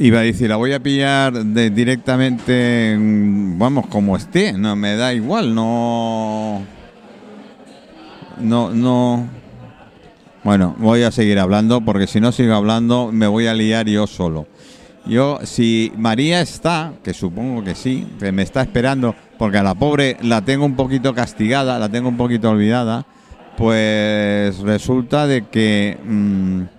Iba a decir, la voy a pillar de, directamente, vamos, como esté, no me da igual, no... No, no... Bueno, voy a seguir hablando porque si no sigo hablando me voy a liar yo solo. Yo, si María está, que supongo que sí, que me está esperando, porque a la pobre la tengo un poquito castigada, la tengo un poquito olvidada, pues resulta de que... mm,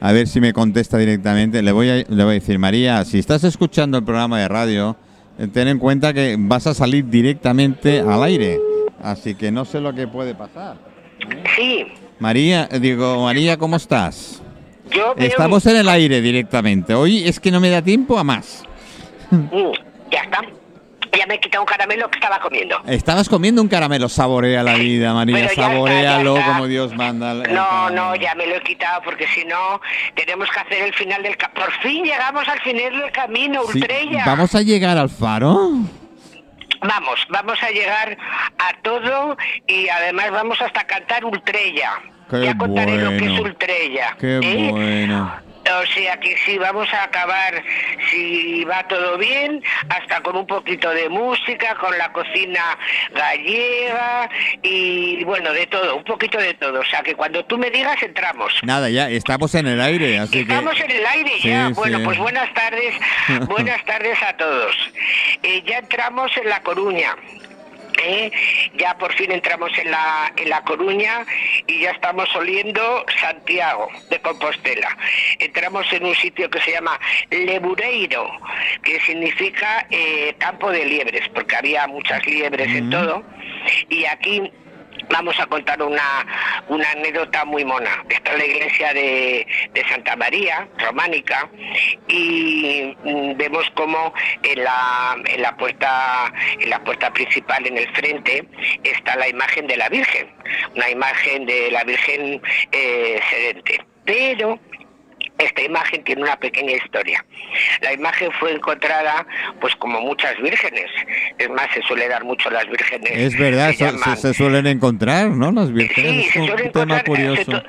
a ver si me contesta directamente. Le voy, a, le voy a decir, María, si estás escuchando el programa de radio, eh, ten en cuenta que vas a salir directamente al aire. Así que no sé lo que puede pasar. Sí, María, eh, digo, María, ¿cómo estás? yo. Estamos en el aire directamente. Hoy es que no me da tiempo a más. Mm, ya está. Ya me he quitado un caramelo que estaba comiendo. Estabas comiendo un caramelo, saborea la vida, María, saborealo como Dios manda. No, no, ya me lo he quitado porque si no tenemos que hacer el final del... ca- Por fin llegamos al final del camino, Sí, Ultrella. ¿Vamos a llegar al faro? Vamos, vamos a llegar a todo y además vamos hasta cantar Ultrella. Qué ya contaré lo que es bueno. Ultrella. Qué ¿eh? bueno. O sea que sí, vamos a acabar, si va todo bien, hasta con un poquito de música, con la cocina gallega y bueno, de todo, un poquito de todo. O sea que cuando tú me digas entramos. Nada, ya estamos en el aire, así que... Estamos en el aire Sí, ya. sí. Bueno, pues buenas tardes, buenas tardes a todos. Eh, ya entramos en La Coruña. ¿Eh? Ya por fin entramos en la, en la Coruña y ya estamos oliendo Santiago de Compostela. Entramos en un sitio que se llama Lebureiro, que significa eh, campo de liebres, porque había muchas liebres en todo. Y aquí vamos a contar una, una anécdota muy mona. Está en la iglesia de, Santa María, románica, y mm, vemos como en la, en la puerta en la puerta principal en el frente está la imagen de la Virgen, una imagen de la Virgen eh, sedente. Pero esta imagen tiene una pequeña historia. La imagen fue encontrada, pues como muchas vírgenes. Es más, se suele dar mucho las vírgenes. Es verdad, se suelen encontrar, ¿no? Las Sí, vírgenes. se es un tema encontrar, curioso.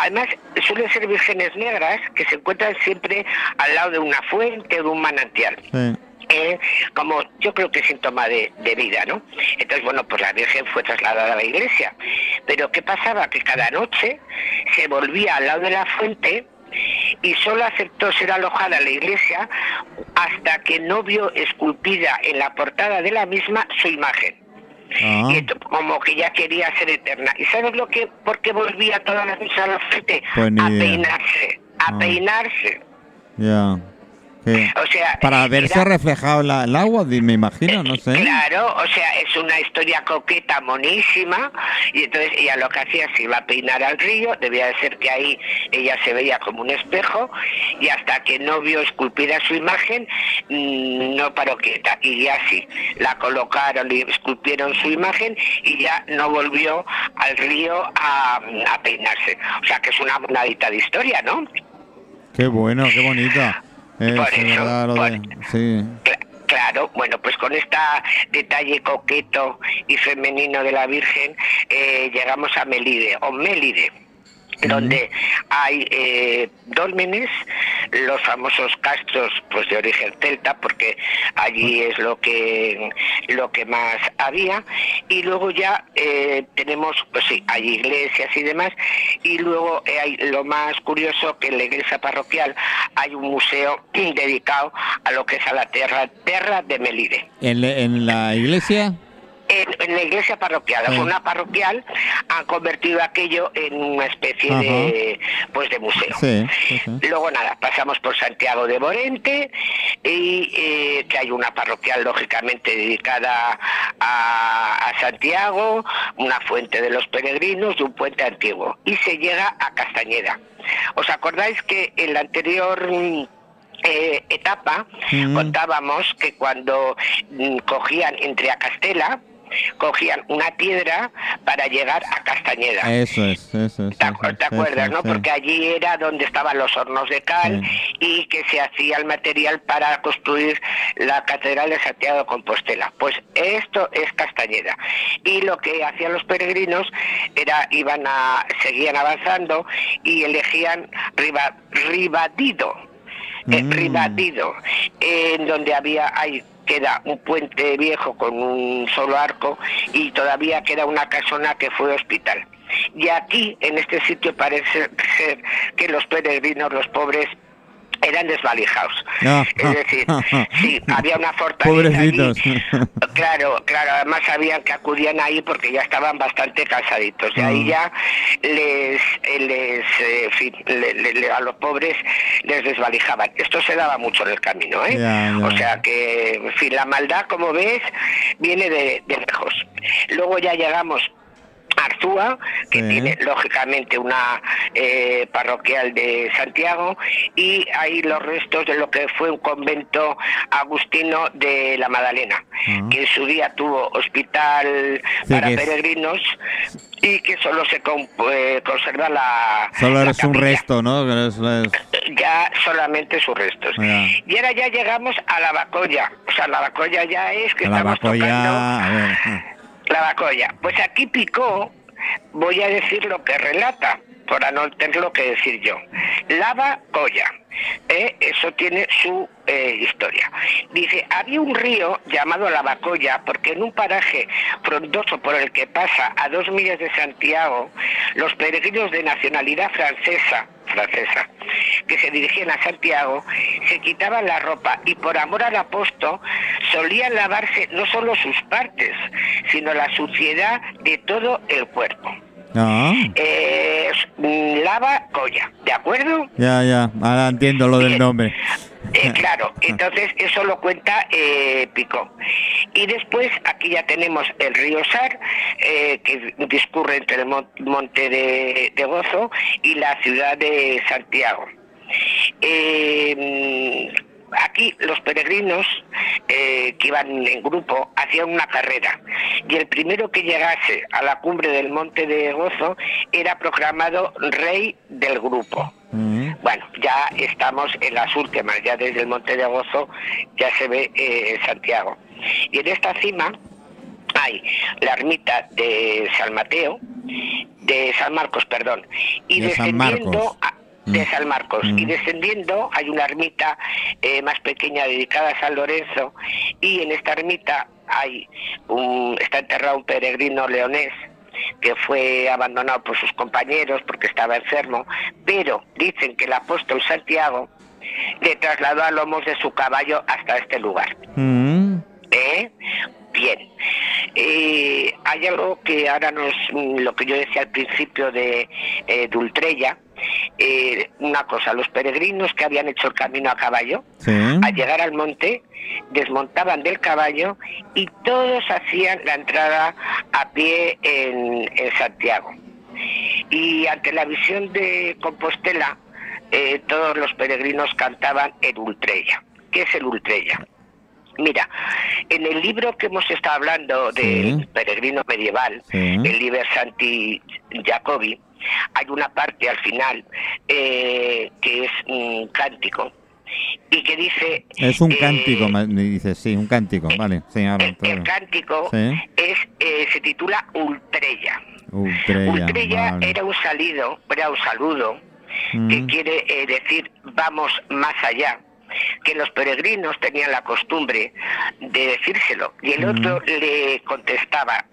además suelen ser vírgenes negras que se encuentran siempre al lado de una fuente o de un manantial. Sí. Eh, como yo creo que es síntoma de, de vida, ¿no? Entonces, bueno, pues la Virgen fue trasladada a la iglesia. Pero ¿qué pasaba? Que cada noche se volvía al lado de la fuente y solo aceptó ser alojada en la iglesia hasta que no vio esculpida en la portada de la misma su imagen. Ah, Y esto, como que ya quería ser eterna. ¿Y sabes lo que, por qué volvía todas las noches a la frente? Pues a idea. peinarse, a Ah. peinarse. ya. O sea, Para verse era- reflejado la- el agua, me imagino, no sé. Claro, o sea, es una historia coqueta, monísima, y entonces ella lo que hacía se iba a peinar al río, debía de ser que ahí ella se veía como un espejo, y hasta que no vio esculpida su imagen, mm, no paró quieta, y ya sí, la colocaron y esculpieron su imagen, y ya no volvió al río a, a peinarse. O sea, que es una bonadita de historia, ¿no? Qué bueno, qué bonita. Es Por eso, verdad lo por- de... Sí. Cla- Claro, bueno, pues con este detalle coqueto y femenino de la Virgen eh, llegamos a Melide, o Mélide, donde hay eh, dólmenes, los famosos castros pues de origen celta, porque allí es lo que lo que más había, y luego ya eh, tenemos, pues sí, hay iglesias y demás, y luego eh, hay lo más curioso que en la iglesia parroquial hay un museo dedicado a lo que es a la tierra, tierra de Melide. ¿En, en la iglesia? En, en la iglesia parroquial, Sí. fue una parroquial, han convertido aquello en una especie Ajá. de pues de museo. Sí, sí, sí. Luego nada, pasamos por Santiago de Morente y eh, que hay una parroquial lógicamente dedicada a, a Santiago, una fuente de los peregrinos y un puente antiguo. Y se llega a Castañeda. ¿Os acordáis que en la anterior mm, eh, etapa Mm. contábamos que cuando mm, cogían entre a Castela, cogían una piedra para llegar a Castañeda. Eso es, eso es. ¿Te, acu- acuerdas, eso no? sí. Porque allí era donde estaban los hornos de cal y que se hacía el material para construir la Catedral de Santiago de Compostela. Pues esto es Castañeda. Y lo que hacían los peregrinos era, iban a, seguían avanzando y elegían Riba- Ribadido. eh, Mm. privatido, en donde había hay queda un puente viejo con un solo arco y todavía queda una casona que fue hospital. Y aquí, en este sitio, parece ser que los peregrinos, los pobres, eran desvalijados. Es decir, sí, había una fortaleza Pobrecitos. allí. Claro, claro, además sabían que acudían ahí porque ya estaban bastante cansaditos. Y ahí Ah. ya les, eh, les eh, en fin, le- le- le- a los pobres les desvalijaban. Esto se daba mucho en el camino, ¿eh? Ya, ya. O sea que, en fin, la maldad, como ves, viene de, de lejos. Luego ya llegamos Arzúa, que Sí. tiene lógicamente una eh, parroquial de Santiago, y ahí los restos de lo que fue un convento agustino de la Magdalena, Ah. que en su día tuvo hospital Sí, para es- peregrinos y que solo se con- eh, conserva la. Solo la eres un resto, ¿no? Eres- Ya solamente sus restos. Ya. Y ahora ya llegamos a la Bacoya. O sea, la Bacoya ya es que la estamos Bacoya, tocando a ver. La Bacoya. Pues aquí picó, voy a decir lo que relata, para no tener lo que decir yo. La Bacoya. ¿Eh? Eso tiene su eh, historia. Dice, había un río llamado La Bacoya porque en un paraje frondoso por el que pasa a dos millas de Santiago, los peregrinos de nacionalidad francesa, francesa, que se dirigían a Santiago, se quitaban la ropa y por amor al apóstol solían lavarse no solo sus partes, sino la suciedad de todo el cuerpo. Ah, Eh, lava colla, ¿de acuerdo? ya, ya. Ahora entiendo lo del nombre. Eh, claro, entonces eso lo cuenta eh, Pico. Y después aquí ya tenemos el río Sar, eh, que discurre entre el mon- monte de, de Gozo y la ciudad de Santiago. Aquí los peregrinos eh, que iban en grupo hacían una carrera y el primero que llegase a la cumbre del monte de Gozo era proclamado rey del grupo. Mm. Bueno, ya estamos en las últimas, ya desde el Monte de Gozo ya se ve eh, Santiago. Y en esta cima hay la ermita de San Mateo, de San Marcos, perdón, y De San descendiendo Marcos. a- de Mm. San Marcos y Mm. descendiendo hay una ermita eh, más pequeña dedicada a San Lorenzo y en esta ermita hay un, está enterrado un peregrino leonés que fue abandonado por sus compañeros porque estaba enfermo, pero dicen que el apóstol Santiago le trasladó a lomos de su caballo hasta este lugar. Mm. ¿Eh? Bien. Eh, hay algo que ahora nos, lo que yo decía al principio de, eh, de Ultrella, eh, una cosa, los peregrinos que habían hecho el camino a caballo, Sí. al llegar al monte, desmontaban del caballo y todos hacían la entrada a pie en, en Santiago. Y ante la visión de Compostela, eh, todos los peregrinos cantaban el Ultrella. ¿Qué es el Ultrella? Mira, en el libro que hemos estado hablando del Sí. peregrino medieval, Sí. el Liber Santi Jacobi, hay una parte al final eh, que es un cántico y que dice... Es un eh, cántico, dices, sí, un cántico, vale. Sí, habla el, cántico Sí. es eh, se titula Ultrella. Ultrella, Ultrella vale. era un salido, era un saludo que Mm. quiere eh, decir vamos más allá que los peregrinos tenían la costumbre de decírselo y el Mm. otro le contestaba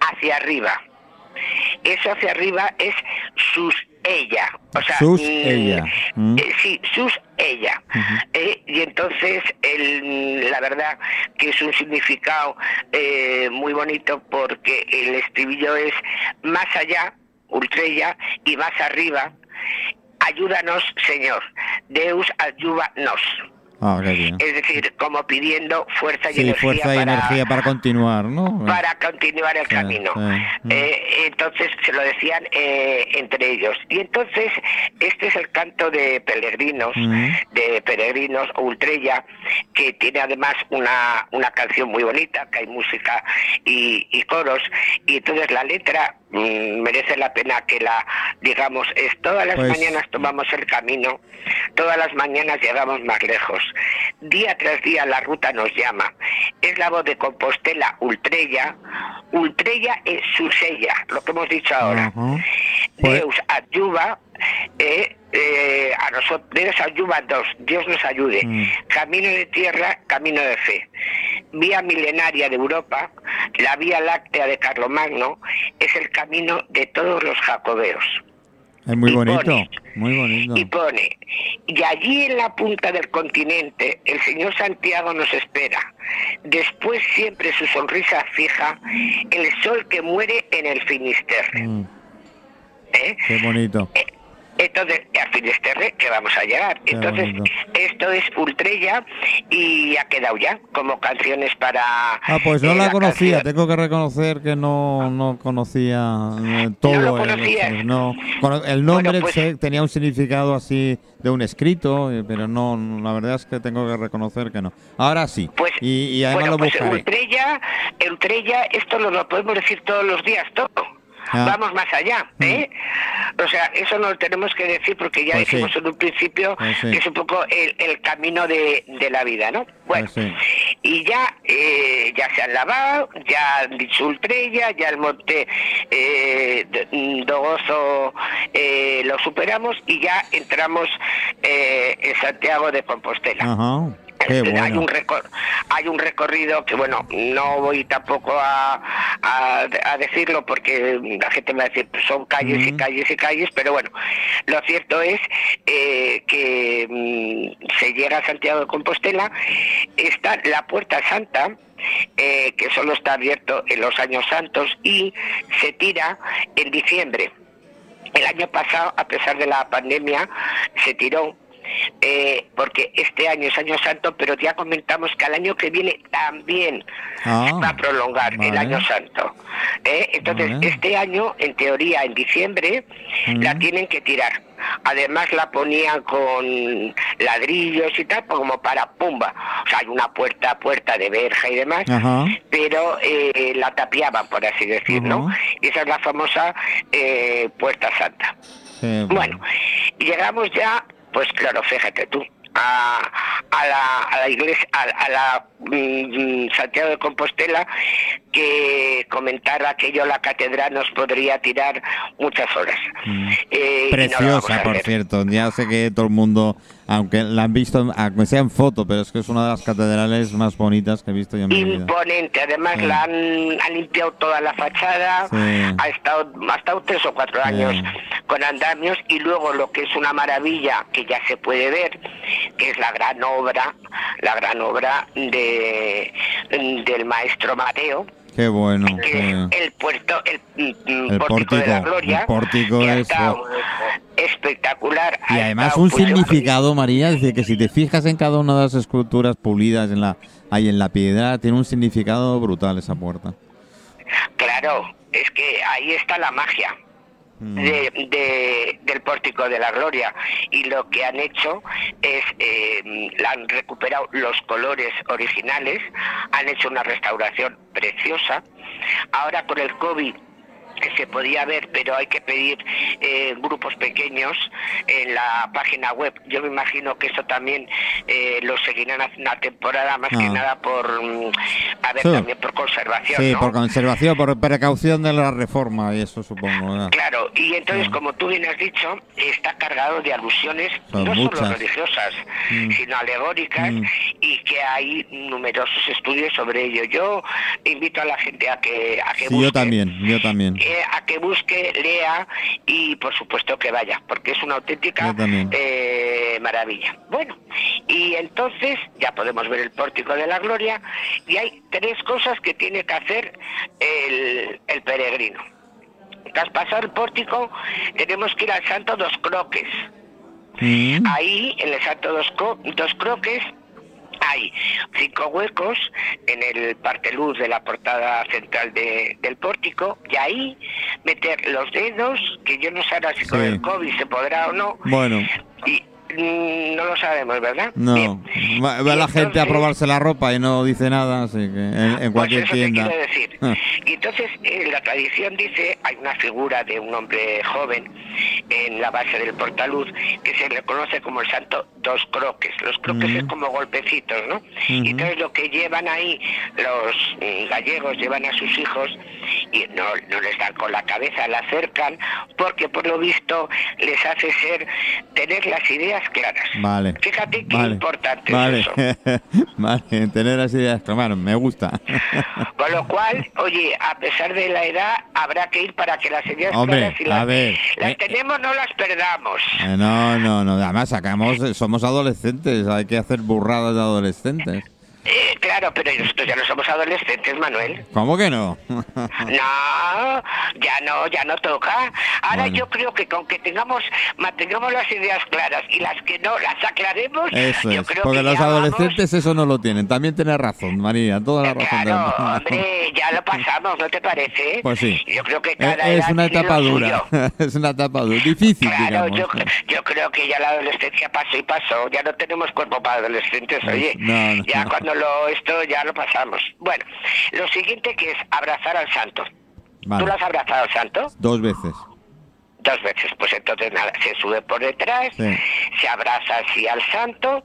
hacia arriba eso hacia arriba es sus ella o sea Sus mm, ella. Mm. eh, sí sus ella. Eh, y entonces el, la verdad que es un significado eh, muy bonito porque el estribillo es más allá ultrella y más arriba ayúdanos Señor Deus ayúdanos Ah, bien. es decir como pidiendo fuerza y Sí, energía fuerza y para, energía para continuar, ¿no? para continuar el Sí, camino. sí. Eh, entonces se lo decían eh, entre ellos. Y entonces este es el canto de peregrinos, de peregrinos o ultrella, que tiene además una, una canción muy bonita, que hay música y, y coros. Y entonces la letra merece la pena que la digamos es todas las Pues- mañanas tomamos el camino, todas las mañanas llegamos más lejos. Día tras día la ruta nos llama. es la voz de Compostela Ultrella. Ultrella es su sella, lo que hemos dicho ahora. Pues- Deus ayuda, eh, eh, a nosotros, Deus ayuda dos, Dios nos ayude. Mm. Camino de tierra, camino de fe. Vía milenaria de Europa, la vía láctea de Carlomagno, es el camino de todos los jacobeos. Es muy y bonito, pone- muy bonito. Y pone, y allí en la punta del continente el señor Santiago nos espera. Después siempre su sonrisa fija el sol que muere en el Finisterre. Mm, ¿eh? qué bonito. Eh, Entonces, a Finisterre que vamos a llegar. Entonces, esto es Ultrella y ha quedado ya como canciones para... Ah, pues no eh, la conocía. canción. Tengo que reconocer que no, no conocía eh, todo. ¿No lo el- conocías? no. Cono- el nombre Bueno, pues- tenía un significado así de un escrito, eh, pero no, no, la verdad es que tengo que reconocer que no. Ahora sí. Pues, y, y además bueno, lo pues buscaré. Ultrella, Ultrella, esto lo, lo podemos decir todos los días, todo. Ah. Vamos más allá, ¿eh? O sea, eso no lo tenemos que decir porque ya Pues sí. dijimos en un principio Pues sí. que es un poco el, el camino de, de la vida, ¿no? Bueno, Pues sí. y ya eh, ya se han lavado, ya han dicho Ultrella, ya el monte eh, mm, Dogozo eh, lo superamos y ya entramos eh, en Santiago de Compostela. Ajá. Hay un recor- hay un recorrido que bueno no voy tampoco a, a, a decirlo porque la gente me va a decir pues son calles y calles y calles pero bueno lo cierto es eh, que mm, se llega a Santiago de Compostela está la puerta santa eh, que solo está abierto en los años santos y se tira en diciembre el año pasado, a pesar de la pandemia, se tiró. Eh, porque este año es año santo, pero ya comentamos que al año que viene también Ah, va a prolongar el año santo. ¿eh? Entonces, Vale. este año, en teoría, en diciembre, la tienen que tirar. Además, la ponían con ladrillos y tal, como para pumba. O sea, hay una puerta, puerta de verja y demás pero eh, la tapiaban, por así decirlo. Ujú. Y esa es la famosa eh, Puerta Santa. Bueno, llegamos ya, pues claro, fíjate tú, a, a la, a la iglesia, a, a la mm, Santiago de Compostela, que comentar aquello la catedral nos podría tirar muchas horas. Mm. Eh, no Preciosa, por cierto. Ya sé que todo el mundo, aunque la han visto, aunque sea en foto, pero es que es una de las catedrales más bonitas que he visto yo en mi vida. Imponente, además Sí. la han, han limpiado toda la fachada, Sí. ha estado ha estado tres o cuatro Sí. años con andamios y luego lo que es una maravilla que ya se puede ver, que es la gran obra, la gran obra de del maestro Mateo, Qué bueno. que el puerto, el, mm, El pórtico de la pórtico, gloria, el pórtico es- espectacular. Y además un pues, significado, María, es decir, que si te fijas en cada una de las esculturas pulidas en la, ahí en la piedra, tiene un significado brutal esa puerta. Claro, es que ahí está la magia. Mm. de, de- del pórtico de la gloria y lo que han hecho es eh, han recuperado los colores originales han hecho una restauración preciosa ahora con el covid que se podía ver, pero hay que pedir eh, grupos pequeños en la página web. Yo me imagino que eso también eh, lo seguirán hace una temporada, más que Ah. nada por, mm, a ver, Sí. también por conservación, Sí, ¿no? por conservación, por precaución de la reforma, y eso supongo. ¿verdad? Claro, y entonces, como tú bien has dicho, está cargado de alusiones Son no muchas. solo religiosas, Mm. sino alegóricas, Mm. y que hay numerosos estudios sobre ello. Yo invito a la gente a que, a que Sí, busque. yo también, yo también. eh, a que busque, lea y por supuesto que vaya, porque es una auténtica eh, maravilla. Bueno, y entonces ya podemos ver el pórtico de la gloria y hay tres cosas que tiene que hacer el, el peregrino. Tras pasar el pórtico tenemos que ir al Santo Dos Croques. Mm. Ahí, en el Santo Dos, Dos Croques, hay cinco huecos en el parteluz de la portada central de- del pórtico y ahí meter los dedos, que yo no sé ahora si con el COVID se podrá o no, Bueno, y, no lo sabemos, ¿verdad? No. Bien. Va, la gente a probarse la ropa y no dice nada, así que en, en Pues cualquier eso tienda. decir. Ah. Y entonces, eh, la tradición dice, hay una figura de un hombre joven en la base del portaluz que se le conoce como el santo dos croques. Los croques Ujú. es como golpecitos, ¿no? Y entonces lo que llevan ahí los mm, gallegos, llevan a sus hijos y no, no les dan con la cabeza, la acercan porque por lo visto les hace ser, tener las ideas claras. Vale. Fíjate qué vale. importante vale. es eso. vale, tener las ideas claras, me gusta. Con lo cual, oye, a pesar de la edad, habrá que ir para que las ideas Hombre, claras si a las, ver, las eh, tenemos no las perdamos. Eh, No, no, no. Además, sacamos, somos adolescentes, hay que hacer burradas de adolescentes. Claro, pero nosotros ya no somos adolescentes, Manuel. ¿Cómo que no? No, ya no, ya no toca. Ahora Bueno. yo creo que con que tengamos, mantengamos las ideas claras y las que no las aclaremos, Eso yo es, creo porque que los ya adolescentes eso no lo tienen. También tienes razón, María, toda la vamos- razón. Claro, mundo. hombre, ya lo pasamos, ¿no te parece? Pues sí. Yo creo que Eh, cada Es edad una etapa dura, es una etapa dura, difícil, Claro, digamos. yo, yo creo que ya la adolescencia pasó y pasó. Ya no tenemos cuerpo para adolescentes, oye. no, no, ya no. cuando lo esto ya lo pasamos. Bueno, lo siguiente que es abrazar al santo. Vale. ¿Tú lo has abrazado al santo? Dos veces. Dos veces. Pues entonces nada, se sube por detrás, Sí. se abraza así al santo,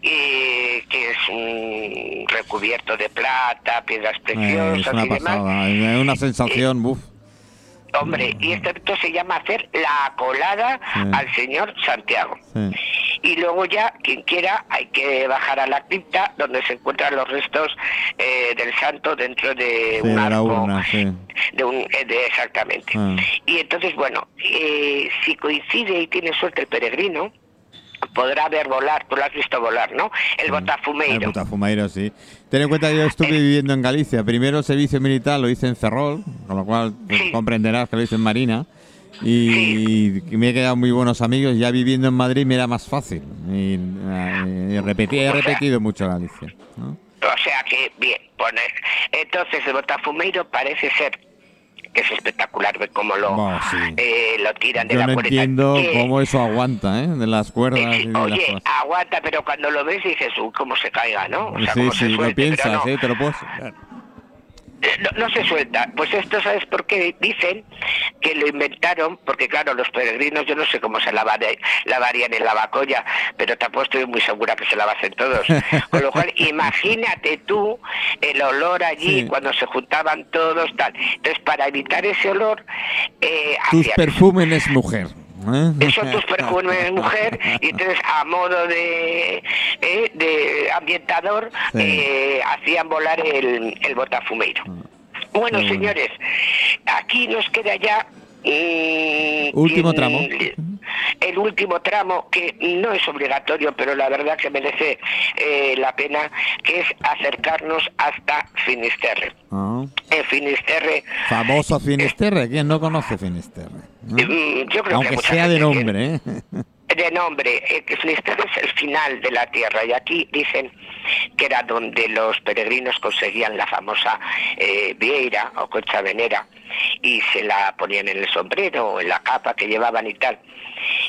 y, que es un recubierto de plata, piedras Eh, preciosas es una y demás. pasada, es una sensación, buf. Hombre, y esto, esto se llama hacer la colada Sí. al señor Santiago. Sí. Y luego ya, quien quiera, hay que bajar a la cripta donde se encuentran los restos eh, del santo dentro de Sí, un arco. urna. De un, eh, de- exactamente. Ah. Y entonces, bueno, eh, si coincide y tiene suerte el peregrino, podrá ver volar, tú lo has visto volar, ¿no? El El botafumeiro. Botafumeiro, sí. Ten en cuenta que yo estuve viviendo en Galicia. Primero el servicio militar lo hice en Ferrol, con lo cual pues, Sí. comprenderás que lo hice en Marina. Y, me he quedado muy buenos amigos. Ya viviendo en Madrid me era más fácil. Y, eh, y repetí, he repetido mucho Galicia. ¿no? O sea que, bien, pone. Entonces el botafumeiro parece ser que es espectacular ver cómo lo, sí. eh, lo tiran de Yo la no cuerda. entiendo Que- cómo eso aguanta, ¿eh? De las cuerdas eh, y las oye, cosas. aguanta, pero cuando lo ves dices, uy, cómo se caiga, ¿no? O sea, sí, cómo sí, se lo suelte, piensas, no. ¿eh? Te lo puedes... No, no se suelta. Pues esto, ¿sabes por qué? Dicen que lo inventaron, porque claro, los peregrinos, yo no sé cómo se lavarían en la vacolla, pero tampoco estoy muy segura que se lavasen todos. Con lo cual, imagínate tú el olor allí Sí. cuando se juntaban todos, tal. Entonces, para evitar ese olor, eh, Tus perfúmenes mujer. ¿Eh? eso tus perfumes mujer y entonces a modo de, eh, de ambientador Sí. eh, hacían volar el, el botafumeiro. Bueno, Qué bueno. señores, aquí nos queda ya mm, Último mm, tramo. El último tramo que no es obligatorio, pero la verdad que merece eh, la pena, que es acercarnos hasta Finisterre. Ah. En Finisterre, Famoso Finisterre. ¿Quién no conoce Finisterre? Mm, yo creo que Aunque sea de nombre, ¿eh? de nombre, eh, que Finisterre es el final de la tierra y aquí dicen que era donde los peregrinos conseguían la famosa eh, vieira o concha venera y se la ponían en el sombrero o en la capa que llevaban y tal.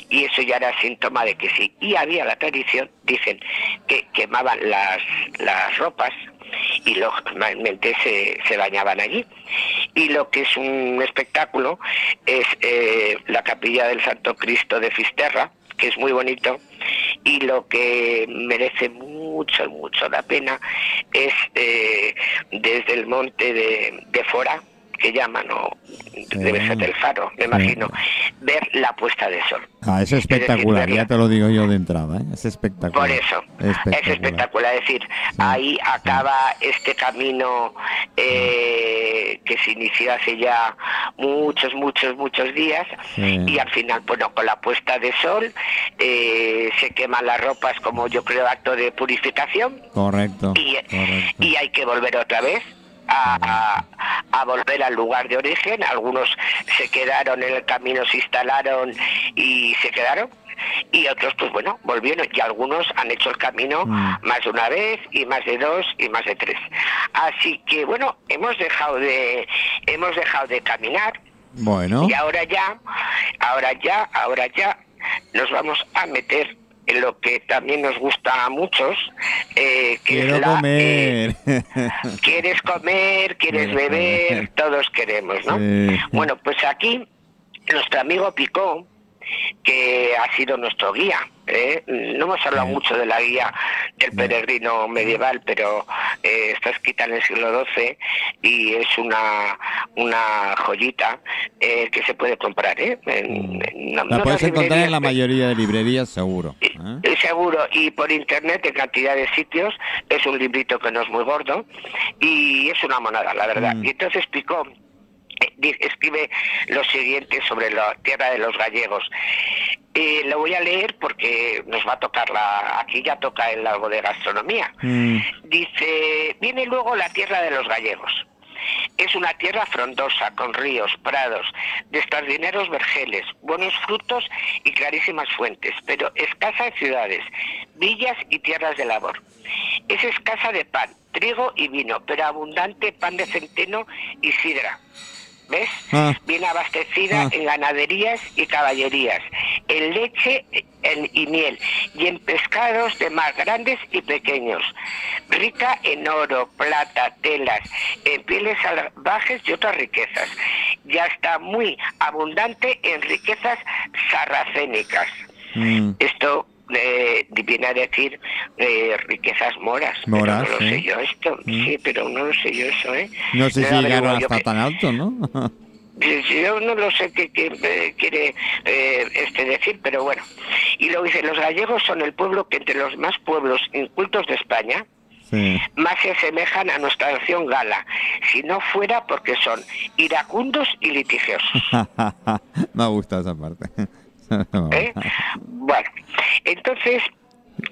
Y eso ya era síntoma de que sí. Y había la tradición, dicen, que quemaban las, las ropas y lógicamente se, se bañaban allí. Y lo que es un espectáculo es eh, la capilla del Santo Cristo de Fisterra, que es muy bonito, y lo que merece mucho, mucho la pena es eh, desde el monte de, de Fora, que llaman, o debe ser del faro, me imagino, ver la puesta de sol. Ah, es espectacular, ya te lo digo yo de entrada, ¿eh? Es espectacular. Por eso, es espectacular. Es decir, ahí acaba este camino eh, que se inició hace ya muchos, muchos, muchos días Sí. y al final, bueno, con la puesta de sol eh, se queman las ropas como yo creo acto de purificación Correcto, y, correcto. y hay que volver otra vez. A, a- a volver al lugar de origen, algunos se quedaron en el camino, se instalaron y se quedaron, y otros pues bueno, volvieron. Y algunos han hecho el camino Mm. más de una vez y más de dos y más de tres. Así que bueno, hemos dejado de hemos dejado de caminar. Bueno, y ahora ya, ahora ya, ahora ya nos vamos a meter lo que también nos gusta a muchos, eh, que Quiero es la, comer. eh, quieres comer, quieres beber, todos queremos, ¿no? Sí. Bueno, pues aquí nuestro amigo Picó, que ha sido nuestro guía. ¿Eh? No hemos hablado Sí. mucho de la guía del peregrino medieval, pero eh, está escrita en el siglo XII y es una, una joyita eh, que se puede comprar. ¿eh? En- Mm. La no puedes encontrar en la mayoría de librerías, seguro. ¿eh? eh, Seguro, y por internet en cantidad de sitios, es un librito que no es muy gordo y es una monada, la verdad. Mm. Y entonces Picó di- escribe lo siguiente sobre la tierra de los gallegos. Eh, lo voy a leer porque nos va a tocar la, aquí ya toca el algo de gastronomía. Mm, Dice, viene luego la tierra de los gallegos. Es una tierra frondosa, con ríos, prados, de extraordinarios vergeles, buenos frutos y clarísimas fuentes, pero escasa de ciudades, villas y tierras de labor. Es escasa de pan, trigo y vino, pero abundante pan de centeno y sidra. ¿Ves? Ah. Bien abastecida Ah. en ganaderías y caballerías, en leche en- y miel y en pescados de mar grandes y pequeños. Rica en oro, plata, telas, en pieles salvajes y otras riquezas. Ya está muy abundante en riquezas sarracénicas. mm. Esto eh, viene a decir eh, riquezas moras. pero Moras, no lo sé yo esto. Mm. Sí, pero no lo sé yo eso, ¿eh? No sé No si llegaron hasta que- tan alto, ¿no? Yo no lo sé qué, qué, quiere eh, este decir, pero bueno. Y luego dice, los gallegos son el pueblo que entre los más pueblos incultos de España sí. más se asemejan a nuestra nación gala, si no fuera porque son iracundos y litigiosos. Me gusta esa parte. ¿eh? Bueno, entonces,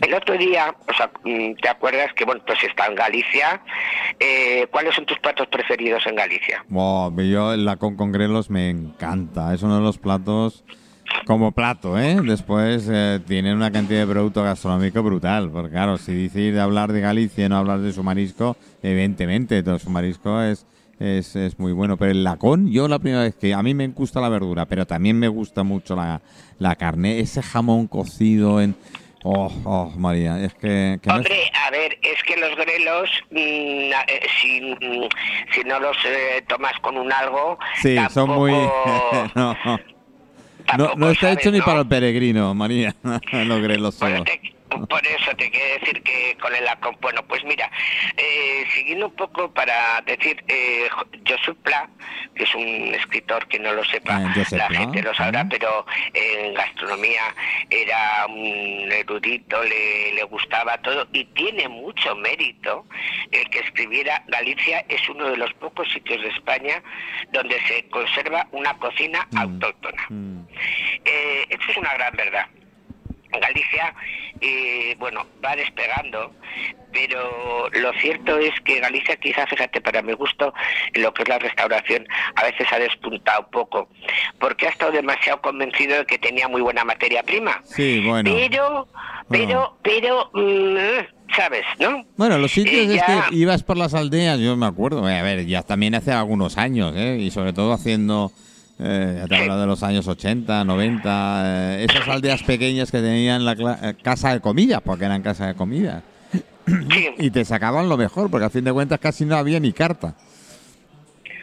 el otro día, o sea, mm, ¿te acuerdas que, bueno, pues está en Galicia? Eh, ¿Cuáles son tus platos preferidos en Galicia? Buah, yo la con con grelos me encanta. Es uno de los platos como plato, ¿eh? Después eh, tiene una cantidad de producto gastronómico brutal. Porque claro, si decir hablar de Galicia y no hablar de su marisco, evidentemente todo su marisco es, es, es muy bueno. Pero el lacón, yo la primera vez que a mí me gusta la verdura, pero también me gusta mucho la, la carne. Ese jamón cocido en... Oh, oh, María, es que... Hombre, a ver, es que los grelos, mm, eh, si, mm, si no los eh, tomas con un algo, Sí, son muy... no, no. Está sabes, hecho ni para el peregrino, María. Los grelos Bueno, solo. te- por eso te quiero decir que con el lacón, bueno, pues mira, eh, siguiendo un poco para decir, eh, Jo- Joseph Pla, que es un escritor que no lo sepa, Joseph la Pla, gente lo sabrá, pero en gastronomía era un erudito, le, le gustaba todo y tiene mucho mérito el que escribiera Galicia es uno de los pocos sitios de España donde se conserva una cocina Mm. autóctona. Mm. Eh, esto es una gran verdad. Galicia, eh, bueno, va despegando, pero lo cierto es que Galicia, quizá, fíjate, para mi gusto, en lo que es la restauración, a veces ha despuntado un poco, porque ha estado demasiado convencido de que tenía muy buena materia prima. Sí, bueno. Pero, pero, pero, mm, ¿sabes, no? Bueno, los sitios Eh, es que ibas por las aldeas, yo me acuerdo, eh, a ver, ya también hace algunos años, ¿eh? Y sobre todo haciendo, eh, ya te hablo de los años 80, 90, eh, esas aldeas pequeñas que tenían la eh, casa de comida, porque eran casa de comida. Sí, Y te sacaban lo mejor, porque a fin de cuentas casi no había ni carta.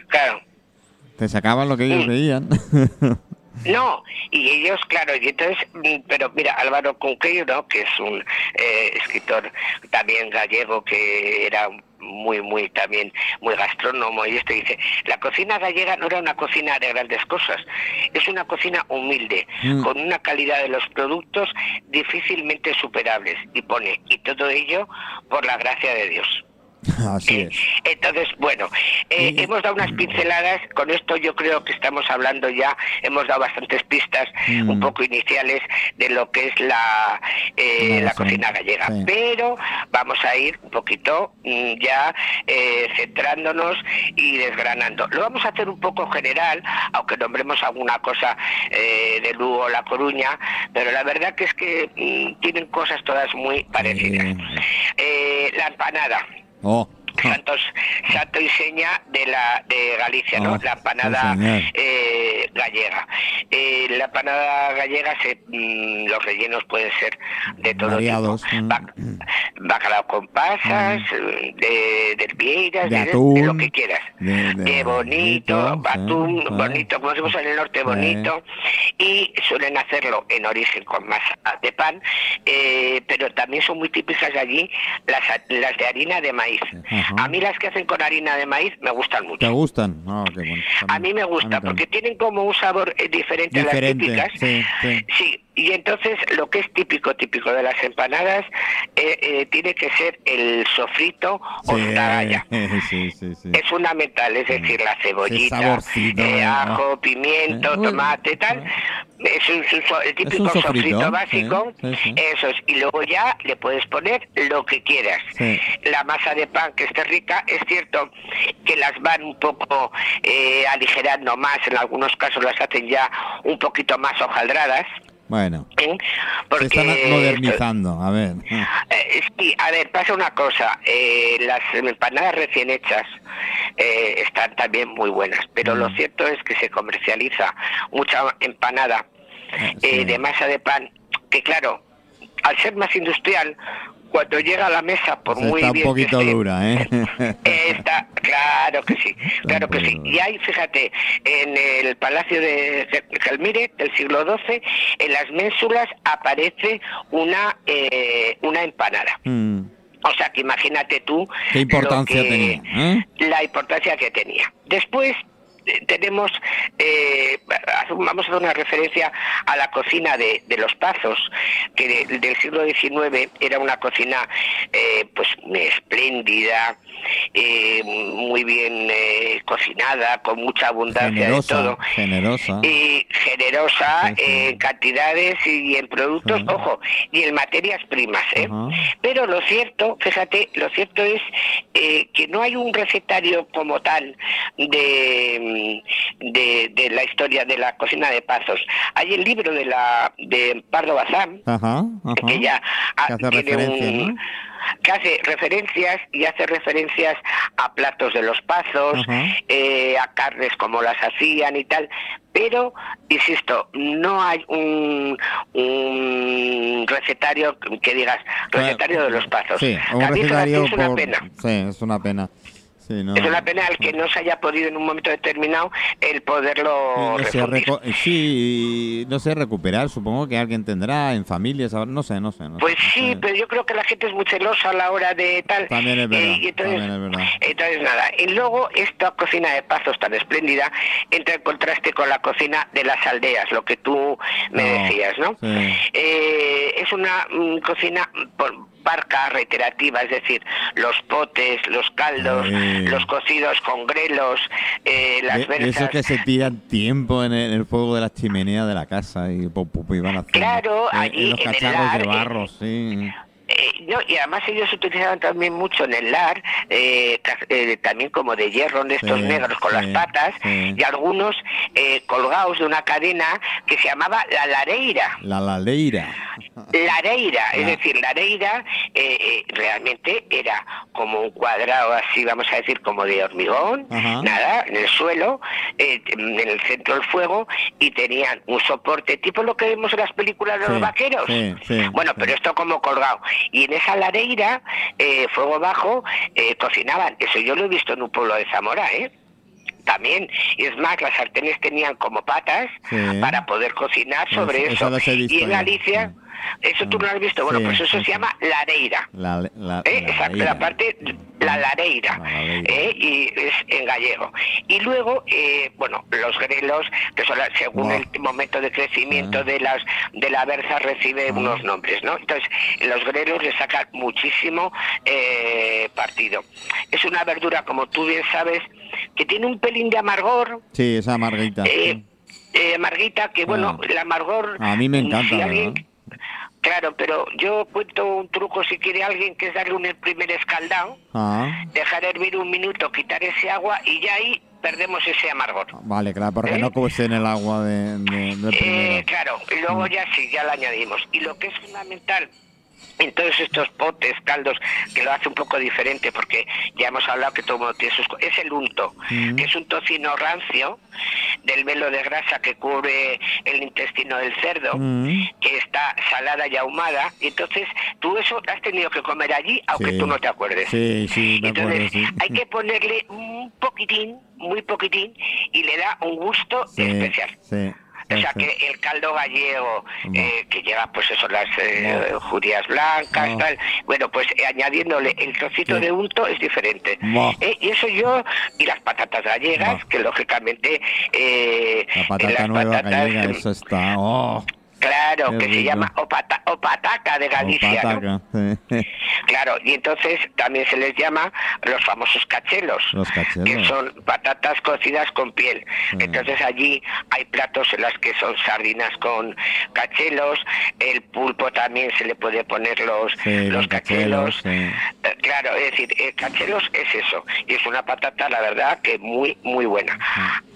claro. Te sacaban lo que ellos veían. No, y ellos, claro, y entonces, mm, pero mira, Álvaro Cunqueiro, que es un eh, escritor también gallego que era muy, muy también, muy gastrónomo, y esto dice, la cocina gallega no era una cocina de grandes cosas, es una cocina humilde, Mm. con una calidad de los productos difícilmente superables, y pone, y todo ello por la gracia de Dios. Así Eh, es. Entonces, bueno, eh, Y- hemos dado unas pinceladas, con esto yo creo que estamos hablando ya, hemos dado bastantes pistas Mm. un poco iniciales de lo que es la, eh, La cocina gallega, sí. pero vamos a ir un poquito mm, ya eh, centrándonos y desgranando. Lo vamos a hacer un poco general, aunque nombremos alguna cosa eh, de Lugo, La Coruña, pero la verdad que es que mm, tienen cosas todas muy parecidas. La empanada. Oh, Santos, santo y seña de la de Galicia, ¿no? Oh, la empanada sí, eh, gallega. Eh, la empanada gallega, se, mm, los rellenos pueden ser de todo Variados, tipo. mm. Ba- bacalao con pasas, eh, de, de vieiras, De de, de atún, lo que quieras. de- bonito, atún, sí. bonito, como decimos en el norte, Sí. bonito. Y suelen hacerlo en origen con masa de pan, eh, pero también son muy típicas allí las, las de harina de maíz. Ajá. A mí las que hacen con harina de maíz me gustan mucho. ¿Te gustan? Qué bueno. A mí me gusta porque tienen como un sabor eh, diferente, Diferente, a las típicas. sí, sí. Sí, y entonces lo que es típico, típico de las empanadas, eh, eh, tiene que ser el sofrito o la galla. sí, sí. Es fundamental, es decir, la cebollita, eh, ajo, pimiento, tomate, tal. Es un, el típico sofrito, sofrito básico. Eso es. Y luego ya le puedes poner lo que quieras. La masa de pan que esté rica, es cierto que las van un poco eh, aligerando más, en algunos casos las hacen ya un poquito más hojaldradas. Bueno, ¿eh? se Porque están modernizando, a ver. eh, sí, a ver, pasa una cosa. eh, las empanadas recién hechas eh, están también muy buenas, pero Mm. lo cierto es que se comercializa mucha empanada Eh, eh, sí. de masa de pan, que claro, al ser más industrial, cuando llega a la mesa, por muy está un bien que poquito esté, dura, ¿eh? Está, claro que sí, claro que sí. poquito Y hay, fíjate, en el Palacio de Calmire del siglo XII, en las ménsulas aparece una eh, una empanada. Mm, O sea que imagínate tú ¿Qué importancia que- tenía? ¿eh? la importancia que tenía. Después tenemos, eh, vamos a hacer una referencia a la cocina de, de los Pazos, que de- del siglo XIX era una cocina eh, pues espléndida, eh, muy bien eh, cocinada, con mucha abundancia de todo. Generosa, generosa. Y generosa Sí, sí. en cantidades y en productos, Sí. ojo, y en materias primas. ¿eh? Ajá. Pero lo cierto, fíjate, lo cierto es eh, que no hay un recetario como tal de, de, de la historia de la cocina de Pazos. Hay el libro de la de Pardo Bazán, Ajá, ajá. que ya Que hace tiene un- ¿no? que hace referencias y hace referencias a platos de los pazos, eh, a carnes como las hacían y tal, pero insisto, no hay un, un recetario que digas recetario de los pazos. Sí, un A mí, fíjate, recetario es una por- pena. Sí, es una pena. Sí, no. Es una pena el que no se haya podido en un momento determinado el poderlo no sé, refundir. reco- sí, no sé, recuperar, supongo que alguien tendrá en familias, no sé, no sé. no Pues sé, sí, sé. pero yo creo que la gente es muy celosa a la hora de tal. También es verdad, Eh, y entonces, también es verdad. entonces nada. Y luego esta cocina de pazos tan espléndida entra en contraste con la cocina de las aldeas, lo que tú me decías, ¿no? sí. Eh, es una mm, cocina por barca reiterativa, es decir, los potes, los caldos, Ay. los cocidos con grelos, eh, las versas. esos que se tiran tiempo en el, en el fuego de la chimenea de la casa y, y van haciendo. Claro, Eh, allí en los en el de eh, barro, sí. Eh, no, y además ellos utilizaban también mucho en el lar, eh, eh, también como de hierro de estos Sí, negros con sí, las patas, sí. y algunos eh, colgados de una cadena que se llamaba la lareira. La laleira. Lareira, es Ah. decir, Lareira realmente era como un cuadrado así, vamos a decir, como de hormigón, Ajá. nada, en el suelo, eh, en el centro del fuego, y tenían un soporte tipo lo que vemos en las películas de los vaqueros. bueno, pero esto como colgado. Y en esa lareira, eh, fuego bajo, eh, cocinaban. Eso yo lo he visto en un pueblo de Zamora, ¿eh? También, y es más, las sartenes tenían como patas Sí. para poder cocinar sobre Eso- eso. eso los he visto y en Galicia, sí. eso tú no lo has visto, bueno, Sí, pues eso sí, se llama lareira. La, la, ¿eh? la Exacto, la parte, la lareira, La lareira. ¿eh? y es en gallego. Y luego, eh, bueno, los grelos, que son la- según el momento de crecimiento Ah. de las de la berza recibe Ah. unos nombres, ¿no? Entonces, los grelos le sacan muchísimo eh, partido. Es una verdura, como tú bien sabes, que tiene un pelín de amargor, Sí, esa margarita. eh, eh, amarguita, que bueno, Ah. el amargor... A mí me encanta, si la alguien-. Claro, pero yo cuento un truco si quiere alguien, que es darle un primer escaldado, Ah, dejar hervir un minuto, quitar ese agua y ya ahí perdemos ese amargor. vale, claro, porque ¿Eh? no cuece en el agua de, de, de Eh, claro, y Mm. luego ya sí, ya lo añadimos. Y lo que es fundamental en todos estos potes, caldos, que lo hace un poco diferente, porque ya hemos hablado que todo mundo tiene sus... Es el unto, Mm. que es un tocino rancio del velo de grasa que cubre el intestino del cerdo, Mm. que está salada y ahumada, y entonces tú eso has tenido que comer allí, aunque Sí. tú no te acuerdes. Sí, sí, acuerdo, Entonces hay que ponerle un poquitín, muy poquitín, y le da un gusto Sí, especial. O sea que el caldo gallego eh, que lleva pues eso las eh, judías blancas tal bueno pues eh, añadiéndole el trocito Sí. de unto es diferente. Eh, y eso yo y las patatas gallegas que lógicamente eh, La patata las nueva patatas, gallega, eso está. Oh, claro Qué que se llama opata, opataca de Galicia ¿no? sí. claro y entonces también se les llama los famosos cachelos Los que cachelos. son patatas cocidas con piel. Sí. Entonces allí hay platos en las que son sardinas con cachelos, el pulpo también se le puede poner los, Sí, los cachelos, cachelos. Eh, Claro, es decir, eh, cachelos es eso, y es una patata, la verdad, que muy, muy buena.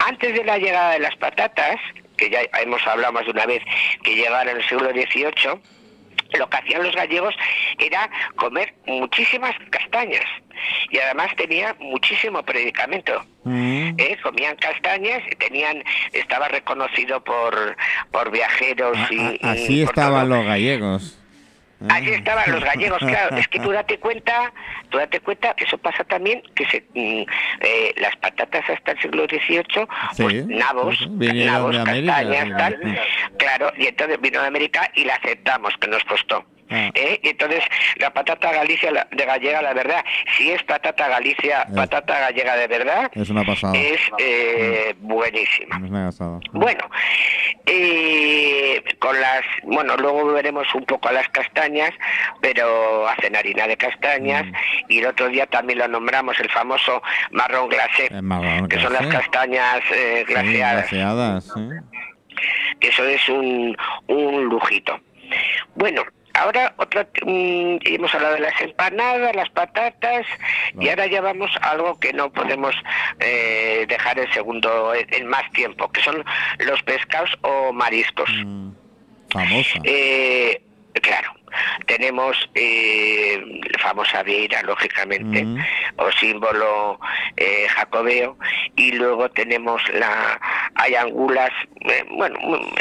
Antes de la llegada de las patatas, que ya hemos hablado más de una vez, que llegaron en el siglo XVIII, lo que hacían los gallegos era comer muchísimas castañas y además tenía muchísimo predicamento. Mm. ¿eh? Comían castañas, tenían, estaba reconocido por, por viajeros A- y, así por estaban todo. los gallegos. ¿Eh? Así estaban los gallegos, claro. Es que tú date cuenta, tú date cuenta que eso pasa también, que se, mm, eh, las patatas hasta el siglo XVIII, pues Sí, nabos, sí, nabos, América, castañas, tal. Claro, y entonces vino de América y la aceptamos, que nos costó. Ah. ¿eh? Entonces la patata galicia la- de gallega, la verdad, si es patata galicia, Eh. patata gallega de verdad, Es una pasada. es eh, buenísima. Es una pasada. Bueno, eh, con las, bueno, luego veremos un poco a las castañas, pero hacen harina de castañas Mm. y el otro día también lo nombramos el famoso marrón glacé, marrón que son las castañas eh, Sí, glaseadas, sí. que eso es un, un lujito. Bueno, ahora otra, mm, hemos hablado de las empanadas, las patatas y Vale. ahora ya vamos a algo que no podemos eh, dejar en segundo, en, en más tiempo, que son los pescados o mariscos. Mm. Famosa. Eh, claro, tenemos eh, la famosa vieira, lógicamente, Mm. o símbolo eh, jacobeo, y luego tenemos la hay angulas, eh, bueno,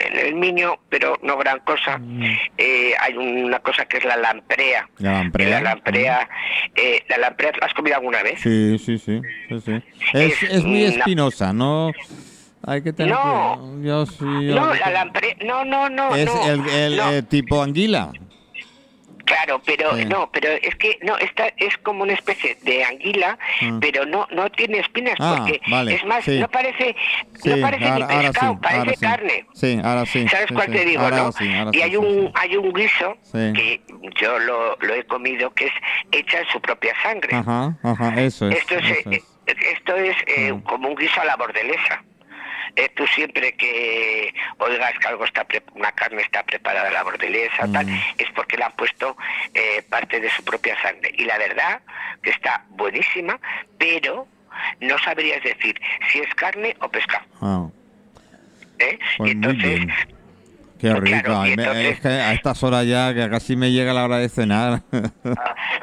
en el miño, pero no gran cosa. Mm. Eh, hay una cosa que es la lamprea. La lamprea. La lamprea, eh, la lamprea, ¿la has comido alguna vez? Sí, sí, sí. sí, sí. Es, Es es muy espinosa, ¿no? Hay que tener No. Yo sí. yo- No, la lamprea, no, no, no. Es no, el, el, no. eh, tipo anguila. Claro, pero Sí. no, pero es que no, esta es como una especie de anguila, Mm. pero no no tiene espinas Ah, porque vale, es más, sí. no parece Sí, no parece ahora, ni pescado, parece ahora carne. Sí, ahora sí. ¿Sabes cuál te digo, no? y hay un hay un guiso que yo lo, lo he comido que es hecha en su propia sangre. Ajá, ajá, eso es. esto es, eso eh, es. esto es eh, Mm. como un guiso a la bordelesa. Eh, tú siempre que oigas que algo está pre- una carne está preparada a la bordelesa o tal, Mm. es porque le han puesto eh, parte de su propia sangre. Y la verdad que está buenísima, pero no sabrías decir si es carne o pescado. Ah, ¿eh? pues y entonces. Qué Claro, rico. me- entonces- Es que a estas horas ya que casi me llega la hora de cenar.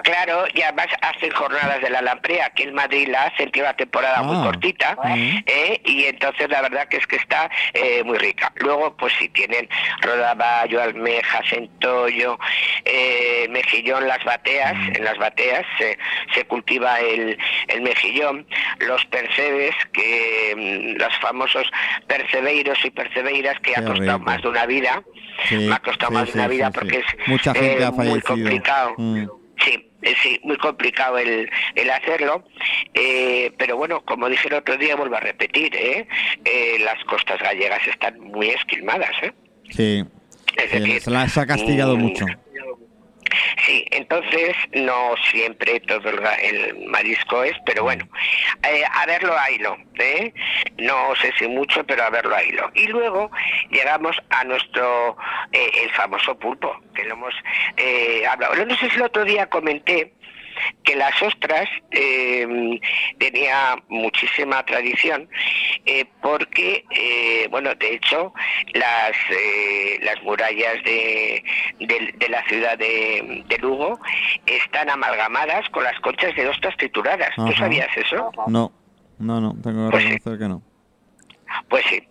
Claro, y además hacen jornadas de la lamprea, que en Madrid la hacen, tiene una temporada muy Ah, cortita, mm. ¿eh? y entonces la verdad que es que está eh, muy rica. Luego, pues si tienen rodaballo, almeja, centollo, eh, mejillón, las bateas, Mm. en las bateas se, se cultiva el, el mejillón, los percebes, que mm, los famosos percebeiros y percebeiras que ha Qué costado rico. más de una vida, Sí, me ha costado sí, más de una vida porque es Mucha gente eh, ha muy complicado. Mm. Sí, eh, sí, muy complicado el, el hacerlo, eh, pero bueno, como dije el otro día, vuelvo a repetir, ¿eh? Eh, las costas gallegas están muy esquilmadas, ¿eh? Sí. Es Sí, decir, se las ha castigado mm, mucho. Sí, entonces no siempre todo el, marisco es, pero bueno, eh, a verlo a hilo, ¿eh? No sé si mucho, pero a verlo a hilo. Y luego llegamos a nuestro, eh, el famoso pulpo, que lo hemos eh, hablado. No sé si el otro día comenté que las ostras eh, tenía muchísima tradición eh, porque, eh, bueno, de hecho, las, eh, las murallas de, de- de la ciudad de, de Lugo están amalgamadas con las conchas de ostras trituradas. ¿Tú sabías eso? No, no, no, tengo que Pues sí. reconocer que no. Pues sí.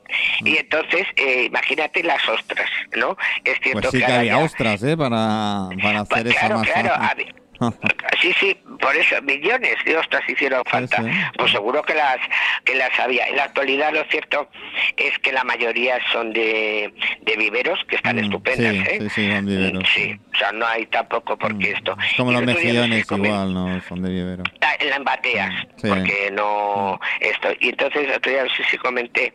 Y entonces, eh, imagínate las ostras, ¿no? Es cierto Pues sí que había ostras, ¿eh? Para, para Pues hacer esa claro, masa. claro, había- Sí, sí, por eso millones de ostras hicieron falta. sí. Pues seguro que las que las había. En la actualidad lo cierto es que la mayoría son de, de viveros que están Mm, estupendas, sí, ¿eh? sí, sí, son viveros, Sí, sí. o sea, no hay tampoco porque Mm. esto. Es como Y los no mejillones igual, no son de vivero. Ah, en la embateas, Sí. porque no esto. Y entonces otro día no sé si comenté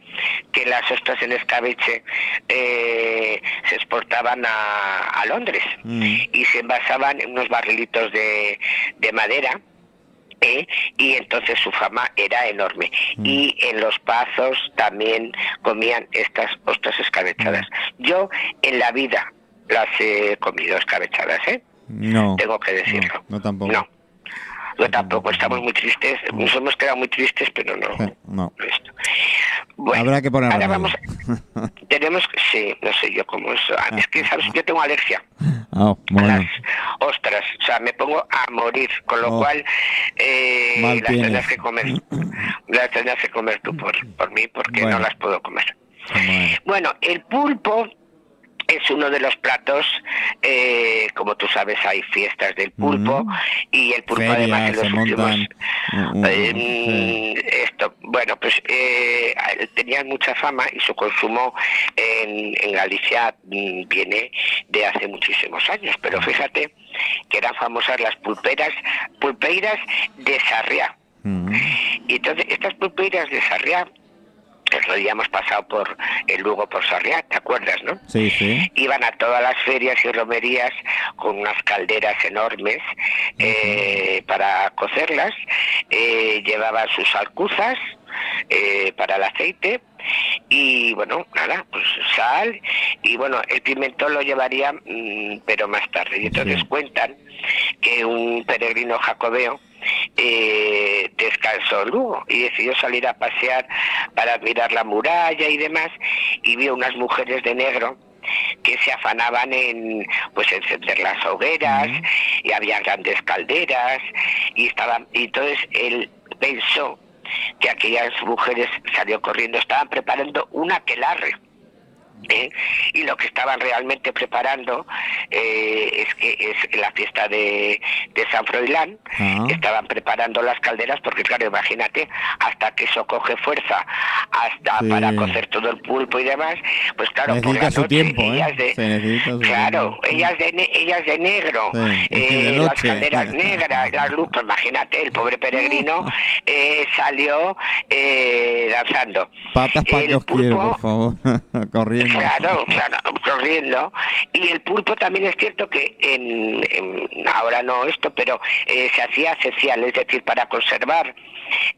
que las ostras en escabeche eh, se exportaban a, a Londres Mm. y se envasaban en unos barrilitos de, de madera. ¿eh? y entonces su fama era enorme Mm. y en los pazos también comían estas ostras escabechadas Mm. yo en la vida las he comido escabechadas ¿eh? No. tengo que decirlo No, no tampoco. no tampoco, estamos muy tristes, nos hemos quedado muy tristes, pero no. No. esto. Bueno, Habrá que poner ahora vamos, tenemos, sí, no sé yo cómo es, ah, es que sabes, yo tengo alergia Ah, a bueno. las ostras, o sea, me pongo a morir, con lo Oh. cual eh, las tendrás que comer, las tendrás que comer tú por, por mí, porque Bueno. no las puedo comer. Bueno, el pulpo es uno de los platos, eh, como tú sabes, hay fiestas del pulpo Mm. y el pulpo además en los últimos... mm, mm, eh, sí. Esto, bueno, pues eh, tenían mucha fama y su consumo en, en Galicia viene de hace muchísimos años, pero fíjate que eran famosas las pulperas, pulpeiras de Sarriá. Mm. Y entonces estas pulpeiras de Sarriá, el otro día hemos pasado por el Lugo por Sarriá, ¿te acuerdas, no? Sí, sí. iban a todas las ferias y romerías con unas calderas enormes eh, para cocerlas, eh, llevaban sus alcuzas eh, para el aceite y bueno, nada, pues sal y bueno, el pimentón lo llevaría mm, pero más tarde y entonces Sí. cuentan que un peregrino jacobeo eh, descansó Lugo y decidió salir a pasear para admirar la muralla y demás y vio unas mujeres de negro que se afanaban en pues encender las hogueras y había grandes calderas y estaban y entonces él pensó que aquellas mujeres salió corriendo estaban preparando un aquelarre ¿eh? y lo que estaban realmente preparando eh, es que es la fiesta de, de San Froilán Ah. estaban preparando las calderas porque claro imagínate hasta que eso coge fuerza hasta Sí. para cocer todo el pulpo y demás pues claro por Necesita la su noche tiempo, ¿eh? ellas de, su claro tiempo. ellas de ellas de negro Sí, de eh, las calderas negras las luces imagínate el pobre peregrino eh, salió eh, danzando Patas para El quiero, pulpo- por favor. Corriendo. Claro, claro, corriendo. Y el pulpo también es cierto que en, en- ahora no esto, pero eh, se hacía cecial, es decir, para conservar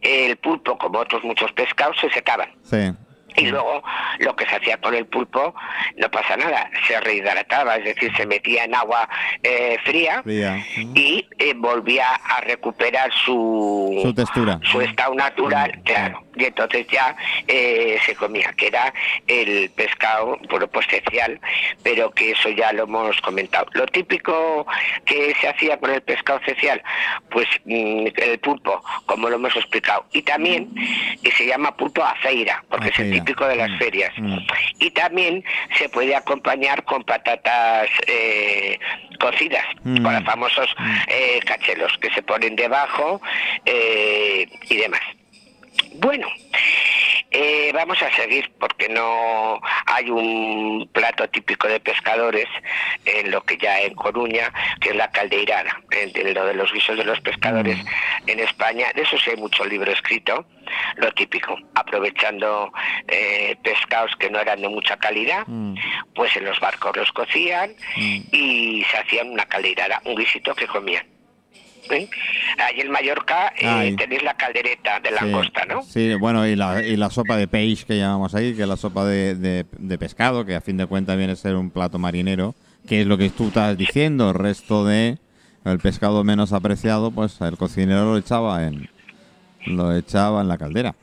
el pulpo, como otros muchos pescados, se secaban. Sí. Y luego lo que se hacía con el pulpo no pasa nada, se rehidrataba, es decir, se metía en agua eh, fría Fría. y eh, volvía a recuperar su, Su textura. su estado natural, claro. Y entonces ya eh, se comía, que era el pescado, bueno, pues especial, pero que eso ya lo hemos comentado. Lo típico que se hacía con el pescado especial, pues mm, el pulpo, como lo hemos explicado. Y también eh, se llama pulpo a feira, porque es el Aceira. Típico de las Mm, ferias. mm. Y también se puede acompañar con patatas eh, cocidas, Mm. con los famosos eh, cachelos que se ponen debajo eh, y demás. Bueno, eh, vamos a seguir porque no hay un plato típico de pescadores en lo que ya en Coruña, que es la caldeirada, en lo de los guisos de los pescadores en España. De eso sí hay mucho libro escrito, lo típico, aprovechando eh, pescados que no eran de mucha calidad, Mm. pues en los barcos los cocían Mm. y se hacían una caldeirada, un guisito que comían. ¿Eh? Ahí en Mallorca eh, Ay. tenéis la caldereta de Sí, langosta, ¿no? Sí, bueno, y la, y la sopa de peix que llamamos ahí, que es la sopa de, de- de pescado, que a fin de cuentas viene a ser un plato marinero, que es lo que tú estás diciendo, el resto de el pescado menos apreciado, pues el cocinero lo echaba en lo echaba en la caldera.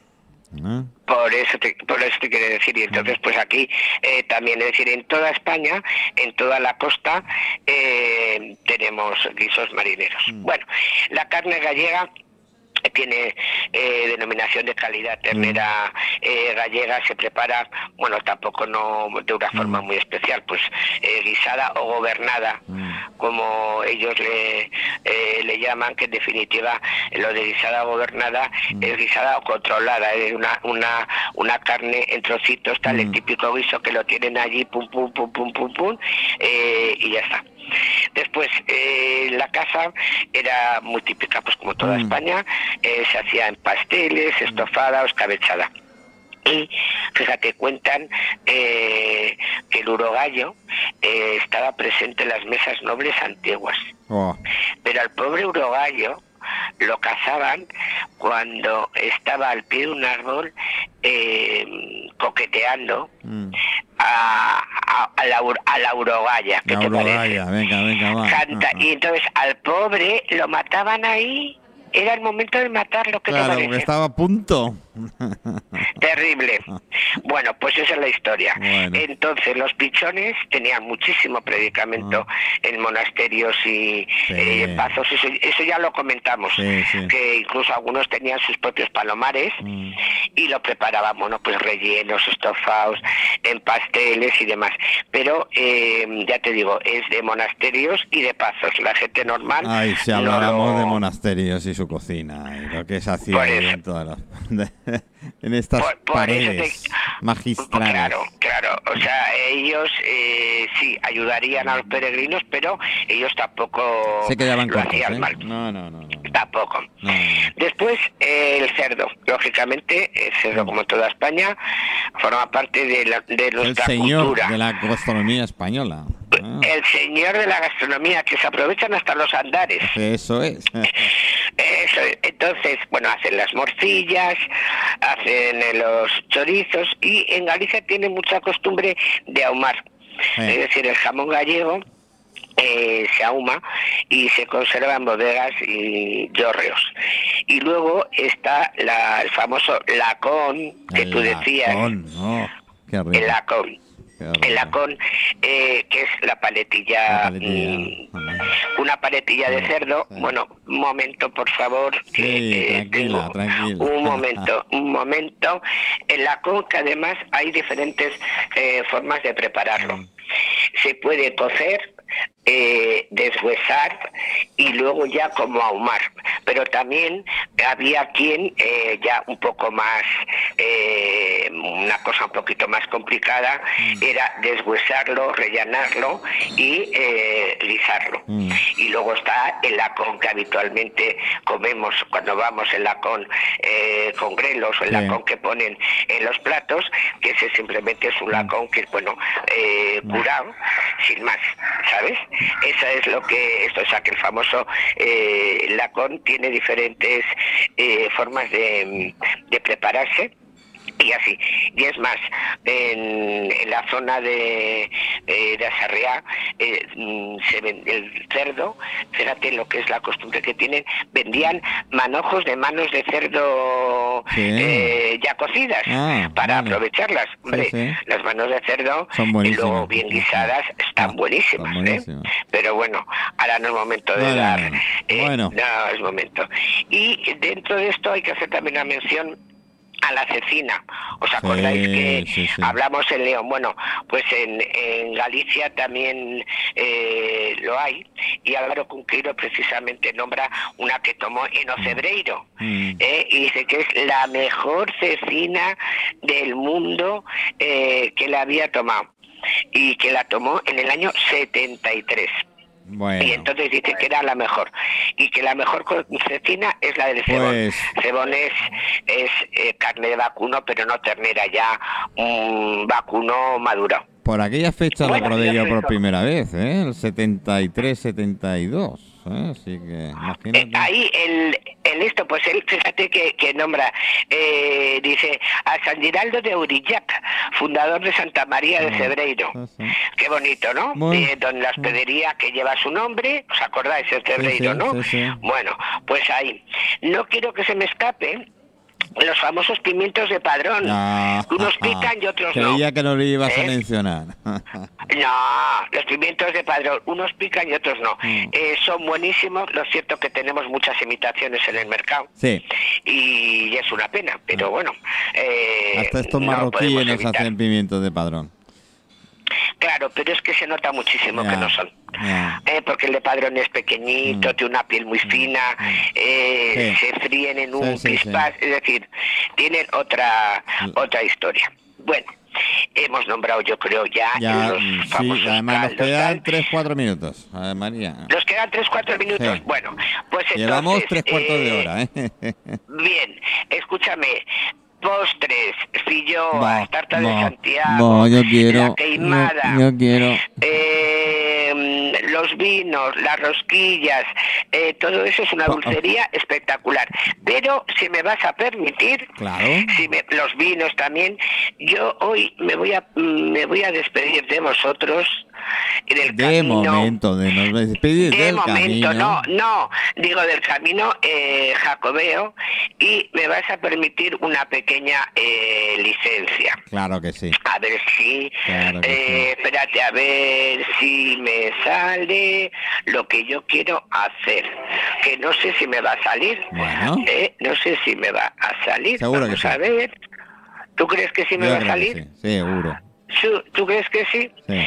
Por eso, te, por eso te quiero decir. Y entonces, pues aquí eh, también, es decir, en toda España, en toda la costa, eh, tenemos guisos marineros. Bueno, la carne gallega tiene eh, denominación de calidad ternera eh, gallega se prepara bueno tampoco no de una forma muy especial pues eh, guisada o gobernada como ellos le, eh, le llaman que en definitiva lo de guisada o gobernada es guisada o controlada es una una una carne en trocitos tal el típico guiso que lo tienen allí pum pum pum pum pum pum y ya está Después, eh, la casa era muy típica, pues como toda Mm. España, eh, se hacía en pasteles, estofada o escabechada. Y fíjate, cuentan eh, que el urogallo eh, estaba presente en las mesas nobles antiguas. Oh, Pero al pobre urogallo lo cazaban cuando estaba al pie de un árbol eh, coqueteando mm. a, a- a la, a la urogalla. ¿Qué La te parece? urogalla, venga, venga, va. Canta. Ah, Y entonces al pobre lo mataban ahí. Era el momento de matarlo. ¿Qué te Claro, parece? porque estaba a punto. Terrible. Bueno, pues esa es la historia. Bueno. Entonces, los pichones tenían muchísimo predicamento en monasterios y Ah. Sí. eh, en pazos. Eso, eso ya lo comentamos. Sí, sí. Que incluso algunos tenían sus propios palomares Mm. y lo preparaban, bueno, pues rellenos, estofados, en pasteles y demás. Pero, eh, ya te digo, es de monasterios y de pazos. La gente normal. Ay, si no habláramos lo- de monasterios y su cocina y lo que se hacía en todas las en estas Por- paredes te- magistrales. Claro, claro. O sea, ellos eh, sí ayudarían a los peregrinos, pero ellos tampoco Se quedaban cortos, ¿eh? mal. No, no, no. Tampoco. No. Después, eh, el cerdo. Lógicamente, el cerdo, como en toda España, forma parte de, la, de El nuestra señor cultura. de la gastronomía española. Ah, El señor de la gastronomía, que se aprovechan hasta los andares. eso es. Eso, entonces, bueno, hacen las morcillas, hacen los chorizos y en Galicia tienen mucha costumbre de ahumar. Es decir, el jamón gallego eh, se ahuma y se conserva en bodegas y yorreos. Y luego está la, el famoso lacón que El tú decías. lacón, no, qué. El lacón. El lacón, eh, que es la paletilla, La paletilla, ajá. una paletilla de cerdo. sí. Bueno, un momento, por favor. que, Sí, eh, tranquila, tranquila. Un momento, un momento. En la conca, además, hay diferentes eh, formas de prepararlo. Se puede cocer, eh, deshuesar y luego ya como ahumar. Pero también había quien eh, ya un poco más, eh, una cosa un poquito más complicada, Mm. era deshuesarlo, rellenarlo y eh, guisarlo. Mm. Y luego está el lacón que habitualmente comemos cuando vamos el lacón eh, con grelos o el lacón que ponen en los platos, que ese simplemente es un lacón que es bueno eh, curado, sin más, ¿sabes? Eso es lo que esto, o sea que el famoso eh, lacón tiene diferentes eh, formas de prepararse y así. Y es más, en, en la zona de, eh, de Azarriá, eh, mm, se el cerdo, fíjate lo que es la costumbre que tienen, vendían manojos de manos de cerdo eh, ya cocidas Ah, para vale. aprovecharlas. Hombre, sí. las manos de cerdo Son y luego bien guisadas están Ah, buenísimas. ¿eh? buenísimas. Pero bueno, ahora no es momento de no, dar. eh, Bueno. no, es momento. Y dentro de esto hay que hacer también una mención a la cecina. ¿Os acordáis Sí, que sí, sí. hablamos en León? Bueno, pues en, en Galicia también eh, lo hay. Y Álvaro Cunqueiro precisamente nombra una que tomó en Ocebreiro. Mm. ¿eh? Y dice que es la mejor cecina del mundo eh, que la había tomado. Y que la tomó en el año 73. Bueno, Y entonces dice que era la mejor. Y que la mejor cecina es la del cebón. Pues- Cebón es, es eh, carne de vacuno, pero no ternera, ya un vacuno maduro. por aquella fecha lo Bueno, probé ya yo por primera vez, ¿eh? El 73, 72. ¿Eh? Así que, Eh, ahí el, el listo, pues él, fíjate que, que nombra, eh, dice, a San Giraldo de Urillac, fundador de Santa María de Cebreiro. sí. Qué bonito, ¿no? Eh, donde la hospedería que lleva su nombre, ¿os acordáis? El Cebreiro, sí, ¿no? sí, sí. Bueno, pues ahí. No quiero que se me escape los famosos pimientos de padrón. Ah, Unos pican y otros no. Creía que no lo ibas a ¿Eh? mencionar. No, los pimientos de padrón, unos pican y otros no. Mm. Eh, son buenísimos, lo cierto es que tenemos muchas imitaciones en el mercado sí, y es una pena, pero bueno. eh, hasta estos marroquíes nos hacen pimientos de padrón. Claro, pero es que se nota muchísimo Ya, que no son. Ya. Eh, porque el de padrón es pequeñito, Mm. tiene una piel muy fina, eh, Sí. se fríen en un Sí, sí, es decir, tienen otra Mm. otra historia. Bueno, hemos nombrado yo creo ya, Ya, los mm, sí, famosos además nos quedan tal. 3-4 minutos. A ver, María. Nos quedan 3-4 minutos. Bueno, pues entonces... Llevamos tres cuartos de eh, hora, ¿eh? Bien, escúchame. Postres, filloas, Va, tarta de Santiago, va, yo quiero, la queimada, yo- yo quiero. eh, los vinos, las rosquillas, eh, todo eso es una Pa- dulcería espectacular. Pero si me vas a permitir, Claro. si me- los vinos también, yo hoy me voy a me voy a despedir de vosotros en el De camino. momento, de despedir De del momento, camino. no, no, digo del camino eh, jacobeo y me vas a permitir una pequeña eh, licencia. Claro que sí. A ver si, Claro que eh, espérate a ver si me sale lo que yo quiero hacer. Que no sé si me va a salir. Bueno. Eh, no sé si me va a salir. Seguro que Vamos sí. a ver. ¿Tú crees que sí me Yo va a que salir? sí, seguro. ¿Tú crees que sí? Sí.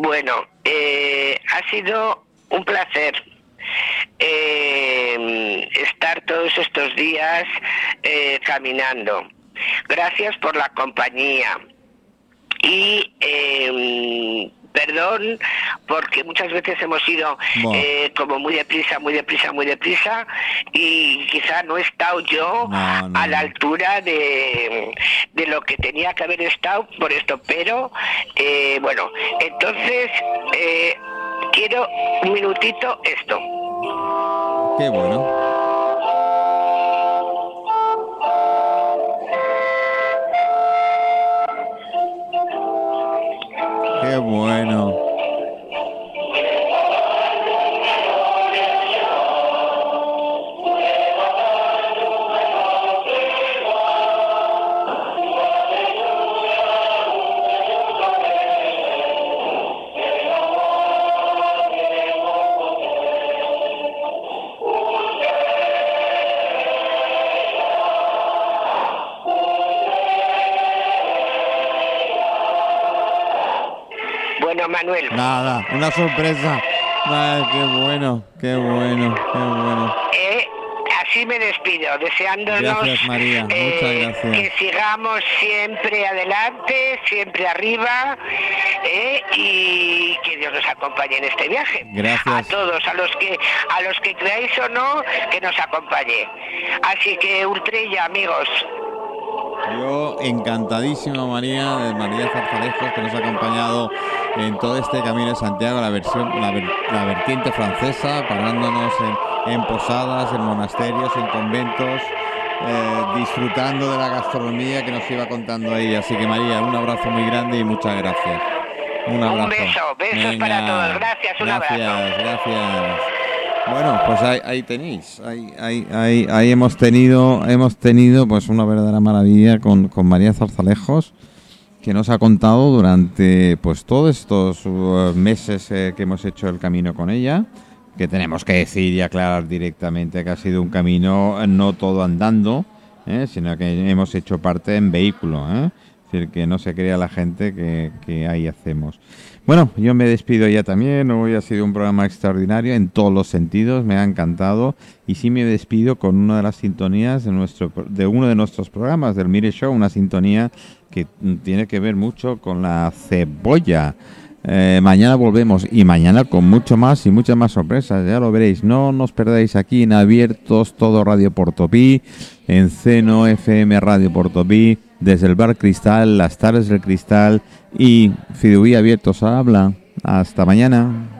Bueno, eh, ha sido un placer eh, estar todos estos días eh, caminando. Gracias por la compañía. Y eh, perdón porque muchas veces hemos ido eh, como muy deprisa, muy deprisa, muy deprisa y quizá no he estado yo No, no, a la altura de, de lo que tenía que haber estado por esto. Pero eh, bueno, entonces eh, quiero un minutito esto. Qué bueno. Qué bueno. Manuel. Nada, una sorpresa. Ay, qué bueno, qué bueno, qué bueno. Eh, así me despido, deseándonos Gracias, María, muchas gracias. que sigamos siempre adelante, siempre arriba eh, y que Dios nos acompañe en este viaje. Gracias. A todos, a los que a los que creáis o no, que nos acompañe. Así que Ultrella, amigos. Yo encantadísimo, María, de María Zarzalejos, que nos ha acompañado en todo este camino de Santiago, la versión, la, ver- la vertiente francesa, parándonos en, en posadas, en monasterios, en conventos, eh, disfrutando de la gastronomía que nos iba contando ella. Así que María, un abrazo muy grande y muchas gracias. Un abrazo. beso, besos para todos. Gracias, un gracias, abrazo. Gracias. Bueno, pues ahí, ahí tenéis, ahí, ahí, ahí, ahí hemos tenido, hemos tenido pues una verdadera maravilla con, con María Zarzalejos, que nos ha contado durante pues todos estos uh, meses eh, que hemos hecho el camino con ella, que tenemos que decir y aclarar directamente que ha sido un camino eh, no todo andando, eh, sino que hemos hecho parte en vehículo, ¿eh? es decir, que no se crea la gente que, que ahí hacemos. Bueno, yo me despido ya también. Hoy ha sido un programa extraordinario en todos los sentidos. Me ha encantado. Y sí me despido con una de las sintonías de, nuestro, de uno de nuestros programas, del Mire Show, una sintonía que tiene que ver mucho con la cebolla. Eh, mañana volvemos y mañana con mucho más y muchas más sorpresas, ya lo veréis. No nos perdáis aquí en Abiertos Todo Radio Portopí, en Ceno FM Radio Portopí, desde el Bar Cristal, las tardes del Cristal y Fiduí Abiertos habla. Hasta mañana.